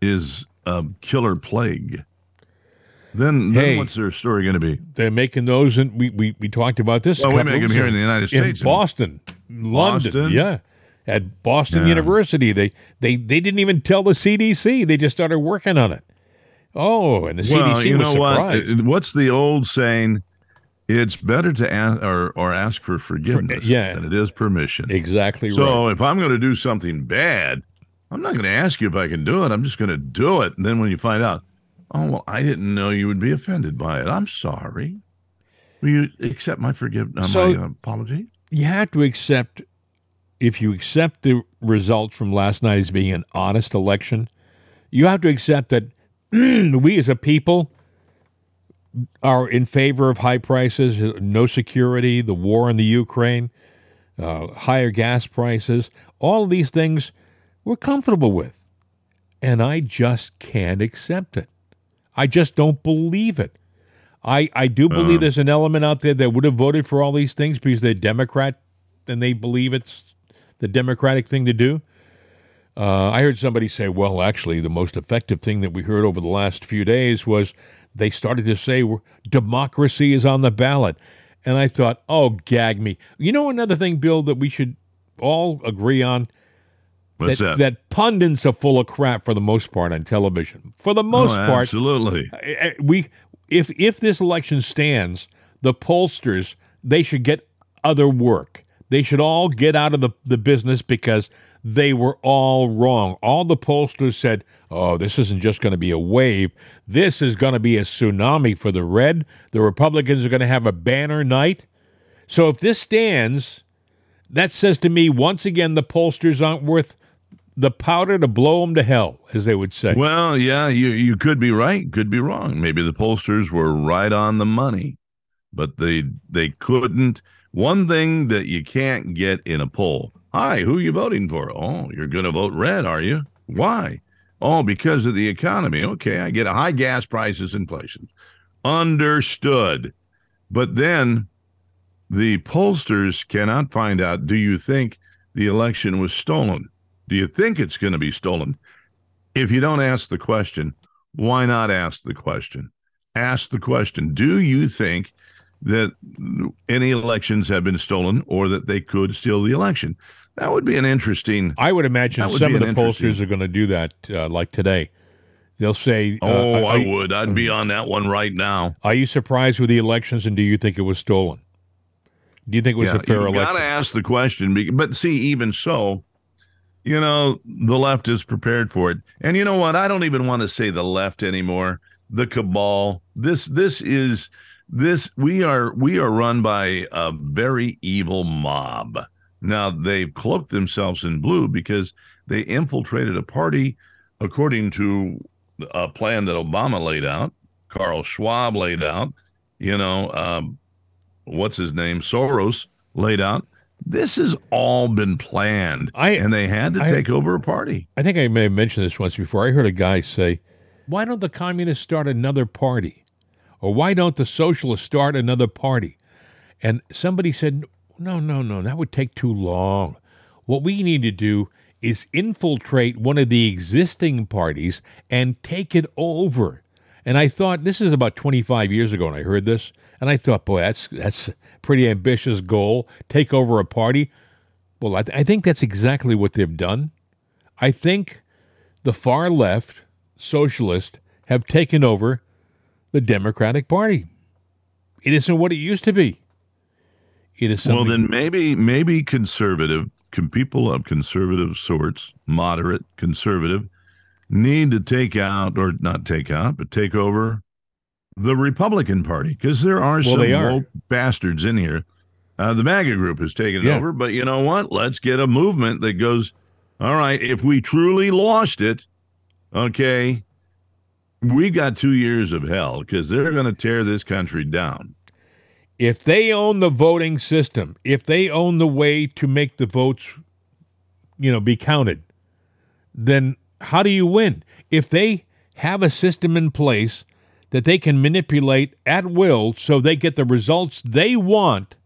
is a killer plague? Then, then Hey. what's their story going to be? They're making those, and we, we, we talked about this. Well, we make them here in the United in States. Boston, London, Boston? yeah, at Boston Yeah. University. They they they didn't even tell the CDC. They just started working on it. Oh, and the well, CDC you was know what? surprised. Uh, What's the old saying? It's better to ask or, or ask for forgiveness yeah. than it is permission. exactly right. So if I'm going to do something bad, I'm not going to ask you if I can do it. I'm just going to do it. And then when you find out, oh well, I didn't know you would be offended by it. I'm sorry. Will you accept my forgiveness? So- my uh, apology? You have to accept if you accept the results from last night as being an honest election, you have to accept that we as a people are in favor of high prices, no security, the war in the Ukraine, uh, higher gas prices, all of these things we're comfortable with. And I just can't accept it. I just don't believe it. I, I do believe there's an element out there that would have voted for all these things because they're Democrat and they believe it's the Democratic thing to do. Uh, I heard somebody say, well, actually, the most effective thing that we heard over the last few days was they started to say democracy is on the ballot. And I thought, oh, gag me. You know, another thing, Bill, that we should all agree on? What's that? that pundits are full of crap for the most part on television. For the most Oh, part, absolutely. uh, we if if this election stands, the pollsters they should get other work. They should all get out of the, the business because they were all wrong. All the pollsters said, "Oh, this isn't just going to be a wave. This is going to be a tsunami for the red. The Republicans are going to have a banner night." So if this stands, that says to me once again the pollsters aren't worth the powder to blow them to hell, as they would say. Well, yeah, you you could be right, could be wrong. Maybe the pollsters were right on the money, but they they couldn't. One thing that you can't get in a poll. Hi, who are you voting for? Oh, you're going to vote red, are you? Why? Oh, because of the economy. Okay, I get high gas prices, inflation. Understood. But then the pollsters cannot find out do you think the election was stolen? Do you think it's going to be stolen? if you don't ask the question, why not ask the question? Ask the question Do you think that any elections have been stolen or that they could steal the election? That would be an interesting. I would imagine would some of the pollsters are going to do that, uh, like today. They'll say, uh, Oh, I you- would. I'd be on that one right now. are you surprised with the elections and do you think it was stolen? Do you think it was Yeah, a fair you election? got to ask the question. But see, even so, you know, the left is prepared for it. And you know what? I don't even want to say the left anymore. The cabal. This this is this we are we are run by a very evil mob. Now they've cloaked themselves in blue because they infiltrated a party according to a plan that Obama laid out, Carl Schwab laid out, you know, um, what's his name, Soros laid out. This has all been planned, I- and they had to I- take over a party. I think I may have mentioned this once before. I heard a guy say, Why don't the communists start another party? Or why don't the socialists start another party? And somebody said, No, no, no, that would take too long. What we need to do is infiltrate one of the existing parties and take it over. And I thought this is about 25 years ago when I heard this, and I thought, boy, that's that's a pretty ambitious goal. Take over a party. Well, I, th- I think that's exactly what they've done. I think the far left socialists have taken over the Democratic Party. It isn't what it used to be. It is Well, then maybe maybe conservative can people of conservative sorts, moderate conservative, need to take out or not take out, but take over the Republican Party because there are some they are. bastards in here. Uh, the MAGA group has taken it Yeah. over, but you know what? Let's get a movement that goes. All right, if we truly lost it, okay, we got two years of hell because they're going to tear this country down. if they own the voting system, if they own the way to make the votes, you know, be counted, then how do you win? If they have a system in place that they can manipulate at will so they get the results they want,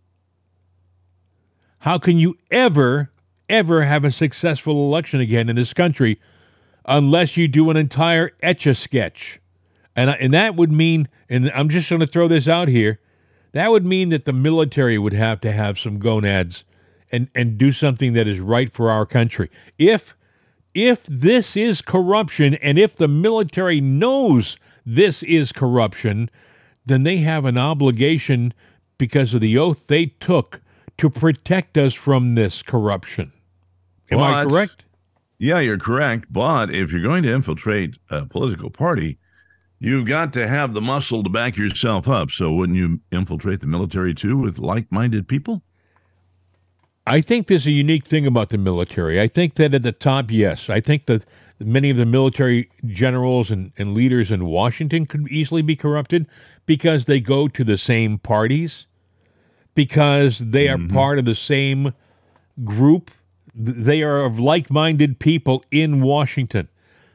how can you ever, ever have a successful election again in this country unless you do an entire etch a sketch? And, and that would mean, and I'm just going to throw this out here, that would mean that the military would have to have some gonads and, and do something that is right for our country. If if this is corruption and if the military knows this is corruption, then they have an obligation because of the oath they took to protect us from this corruption. Am I correct? Yeah, you're correct. But if you're going to infiltrate a political party, you've got to have the muscle to back yourself up. So wouldn't you infiltrate the military too with like minded people? I think there's a unique thing about the military. I think that at the top, yes. I think that many of the military generals and, and leaders in Washington could easily be corrupted because they go to the same parties, because they are mm-hmm. part of the same group. Th- They are of like minded people in Washington.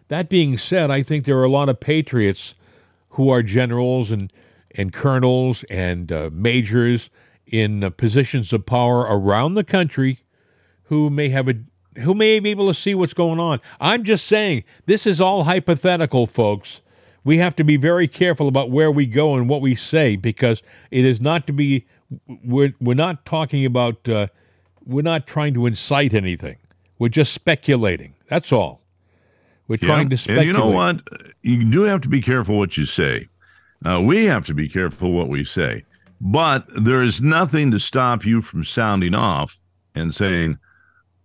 That being said, I think there are a lot of patriots who are generals and, and colonels and uh, majors in uh, positions of power around the country who may have a who may be able to see what's going on. I'm just saying this is all hypothetical, folks. We have to be very careful about where we go and what we say because it is not to be. We're we're not talking about. Uh, we're not trying to incite anything. We're just speculating. That's all. We're trying to and speculate. you know what? You do have to be careful what you say. Uh, we have to be careful what we say. But there is nothing to stop you from sounding off and saying,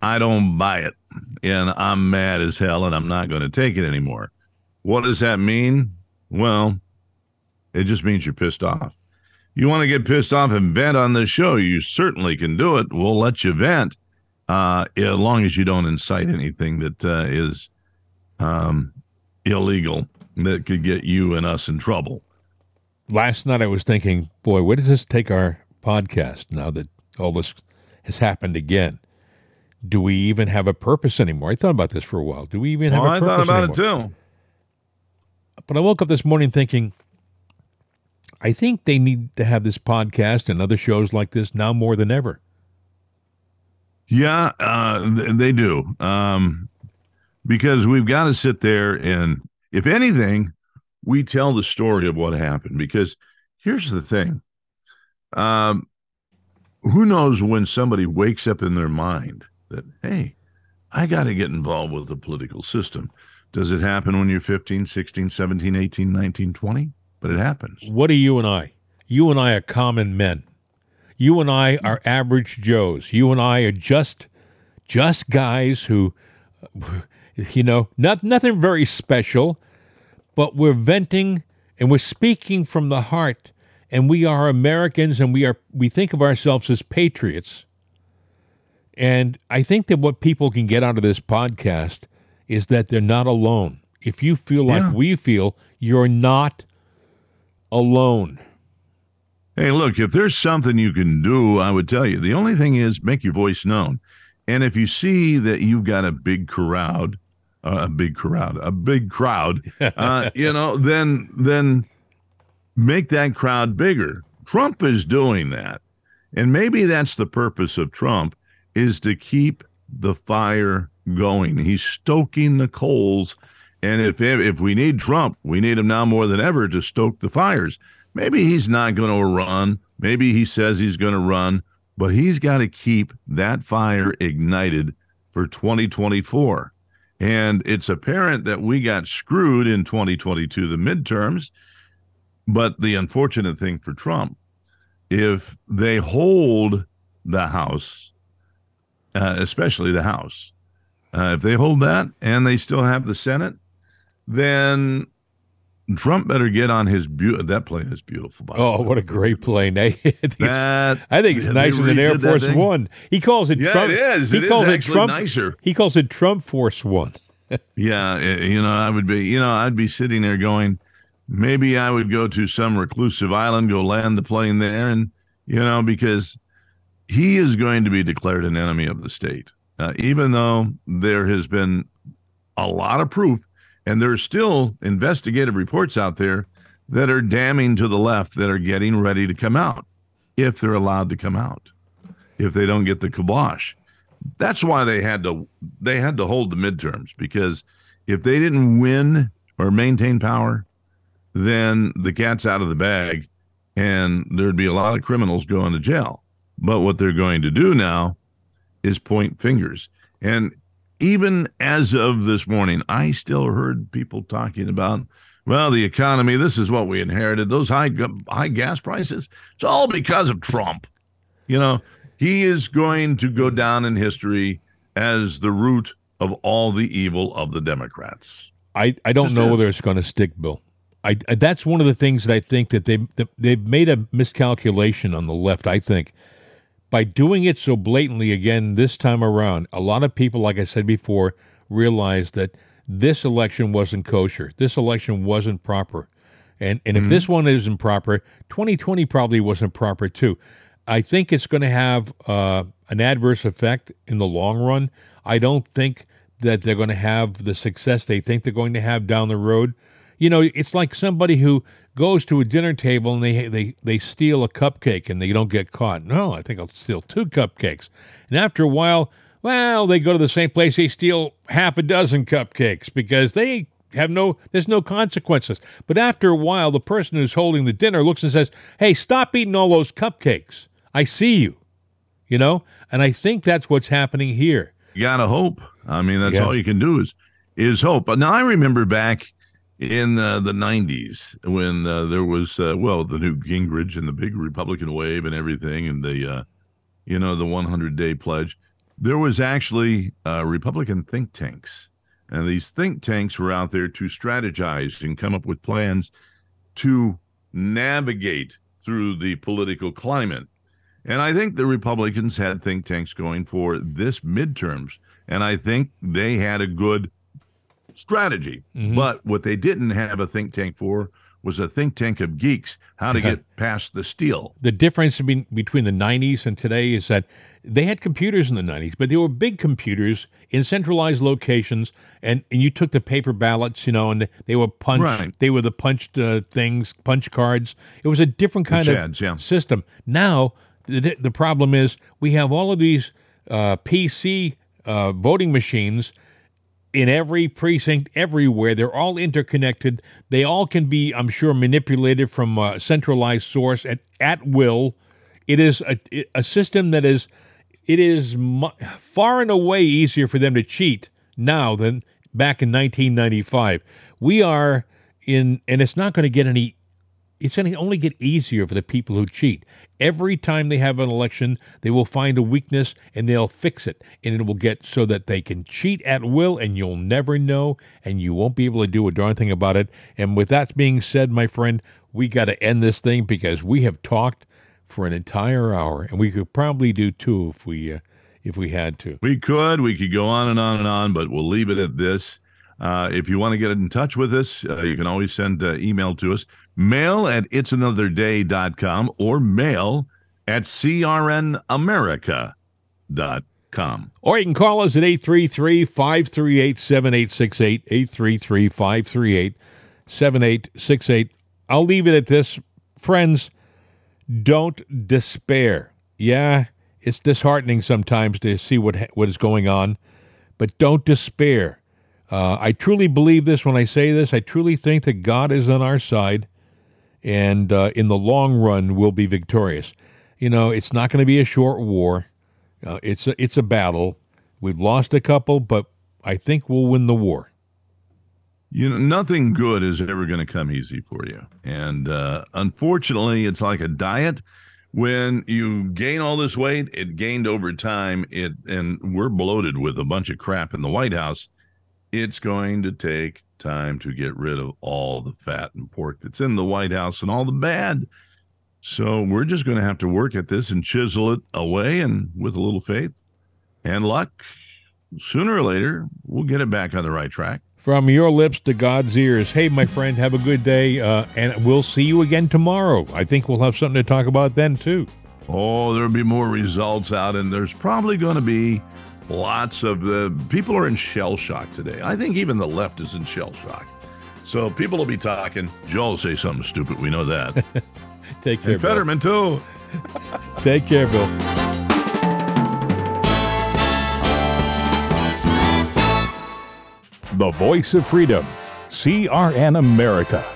I don't buy it. And I'm mad as hell and I'm not going to take it anymore. What does that mean? Well, it just means you're pissed off. You want to get pissed off and vent on this show, you certainly can do it. We'll let you vent uh, as long as you don't incite anything that uh, is um, illegal that could get you and us in trouble. last night I was thinking, boy, where does this take our podcast now that all this has happened again? Do we even have a purpose anymore? I thought about this for a while. Do we even have Well, a purpose I thought about anymore? it too. But I woke up this morning thinking, I think they need to have this podcast and other shows like this now more than ever. Yeah, uh, they do. Um, because we've got to sit there and, if anything, we tell the story of what happened. Because here's the thing um, who knows when somebody wakes up in their mind that, hey, I got to get involved with the political system. Does it happen when you're 15, 16, 17, 18, 19, 20? But it happens. What are you and I? You and I are common men. You and I are average Joes. You and I are just just guys who you know, not nothing very special, but we're venting and we're speaking from the heart and we are Americans and we are we think of ourselves as patriots. And I think that what people can get out of this podcast is that they're not alone. If you feel like Yeah. we feel, you're not alone. Hey, look, if there's something you can do, I would tell you. The only thing is make your voice known. And if you see that you've got a big crowd, uh, a big crowd, a big crowd, uh, you know, then then make that crowd bigger. Trump is doing that. And maybe that's the purpose of Trump is to keep the fire going. He's stoking the coals. And if if we need Trump, we need him now more than ever to stoke the fires. Maybe he's not going to run. Maybe he says he's going to run, but he's got to keep that fire ignited for 2024. And it's apparent that we got screwed in 2022, the midterms. But the unfortunate thing for Trump, if they hold the House, uh, especially the House, uh, if they hold that and they still have the Senate, then Trump better get on his be- that plane is beautiful. By oh, what a great plane! Eh? that, I think it's nicer than Air Force One. He calls it yeah, Trump. it is. He it calls is it Trump. nicer. He calls it Trump Force One. yeah, you know, I would be, you know, I'd be sitting there going, maybe I would go to some reclusive island, go land the plane there, and you know, because he is going to be declared an enemy of the state, uh, even though there has been a lot of proof and there's still investigative reports out there that are damning to the left that are getting ready to come out if they're allowed to come out, if they don't get the kibosh. That's why they had to they had to hold the midterms because if they didn't win or maintain power, then the cat's out of the bag and there'd be a lot of criminals going to jail. But what they're going to do now is point fingers. And even as of this morning, I still heard people talking about, well, the economy. This is what we inherited. Those high high gas prices. It's all because of Trump. You know, he is going to go down in history as the root of all the evil of the Democrats. I, I don't Just know is. whether it's going to stick, Bill. I, I, that's one of the things that I think that they they've made a miscalculation on the left. I think by doing it so blatantly again this time around, a lot of people, like I said before, realized that this election wasn't kosher. This election wasn't proper. And and if mm-hmm. this one isn't proper, 2020 probably wasn't proper too. I think it's going to have uh, an adverse effect in the long run. I don't think that they're going to have the success they think they're going to have down the road. You know, it's like somebody who goes to a dinner table and they they they steal a cupcake and they don't get caught. No, I think I'll steal two cupcakes. And after a while, well, they go to the same place, they steal half a dozen cupcakes because they have no there's no consequences. But after a while, the person who's holding the dinner looks and says, "Hey, stop eating all those cupcakes. I see you." You know? And I think that's what's happening here. You got to hope. I mean, that's yeah. all you can do is is hope. But now I remember back in uh, the 90s when uh, there was uh, well the Newt Gingrich and the big Republican wave and everything and the uh, you know the 100 day pledge. There was actually uh, Republican think tanks. And these think tanks were out there to strategize and come up with plans to navigate through the political climate. And I think the Republicans had think tanks going for this midterms. And I think they had a good strategy. Mm-hmm. But what they didn't have a think tank for was a think tank of geeks how to get past the steal. The difference between the 90s and today is that they had computers in the 90s, but they were big computers in centralized locations, and, and you took the paper ballots, you know, and they were punched. Right. They were the punched uh, things, punch cards. It was a different kind of yeah. system. Now, the, the problem is we have all of these uh, PC uh, voting machines – in every precinct, everywhere. They're all interconnected. They all can be, I'm sure, manipulated from a centralized source at, at will. It is a, a system that is it is far and away easier for them to cheat now than back in 1995. We are in, and it's not going to get any it's going to only get easier for the people who cheat. Every time they have an election, they will find a weakness and they'll fix it. And it will get so that they can cheat at will and you'll never know and you won't be able to do a darn thing about it. And with that being said, my friend, we got to end this thing because we have talked for an entire hour and we could probably do two if we uh, if we had to. We could, we could go on and on and on, but we'll leave it at this. Uh, if you want to get in touch with us, uh, you can always send uh, email to us, mail at it'sanotherday.com or mail at crnamerica.com. Or you can call us at 833 538 7868. 833 538 7868. I'll leave it at this. Friends, don't despair. Yeah, it's disheartening sometimes to see what what is going on but don't despair. Uh, I truly believe this when I say this. I truly think that God is on our side, and uh, in the long run, we'll be victorious. You know, it's not going to be a short war. Uh, it's a, it's a battle. We've lost a couple, but I think we'll win the war. You know, nothing good is ever going to come easy for you, and uh, unfortunately, it's like a diet. When you gain all this weight, it gained over time. It and we're bloated with a bunch of crap in the White House it's going to take time to get rid of all the fat and pork that's in the White House and all the bad. So we're just going to have to work at this and chisel it away. And with a little faith and luck, sooner or later, we'll get it back on the right track. From your lips to God's ears. Hey, my friend, have a good day. Uh, and we'll see you again tomorrow. I think we'll have something to talk about then, too. Oh, there'll be more results out, and there's probably going to be Lots of the people are in shell shock today. I think even the left is in shell shock. So people will be talking. Joe will say something stupid. We know that. Take care, and Fetterman too. Take care, Bill. The voice of freedom, CRN America.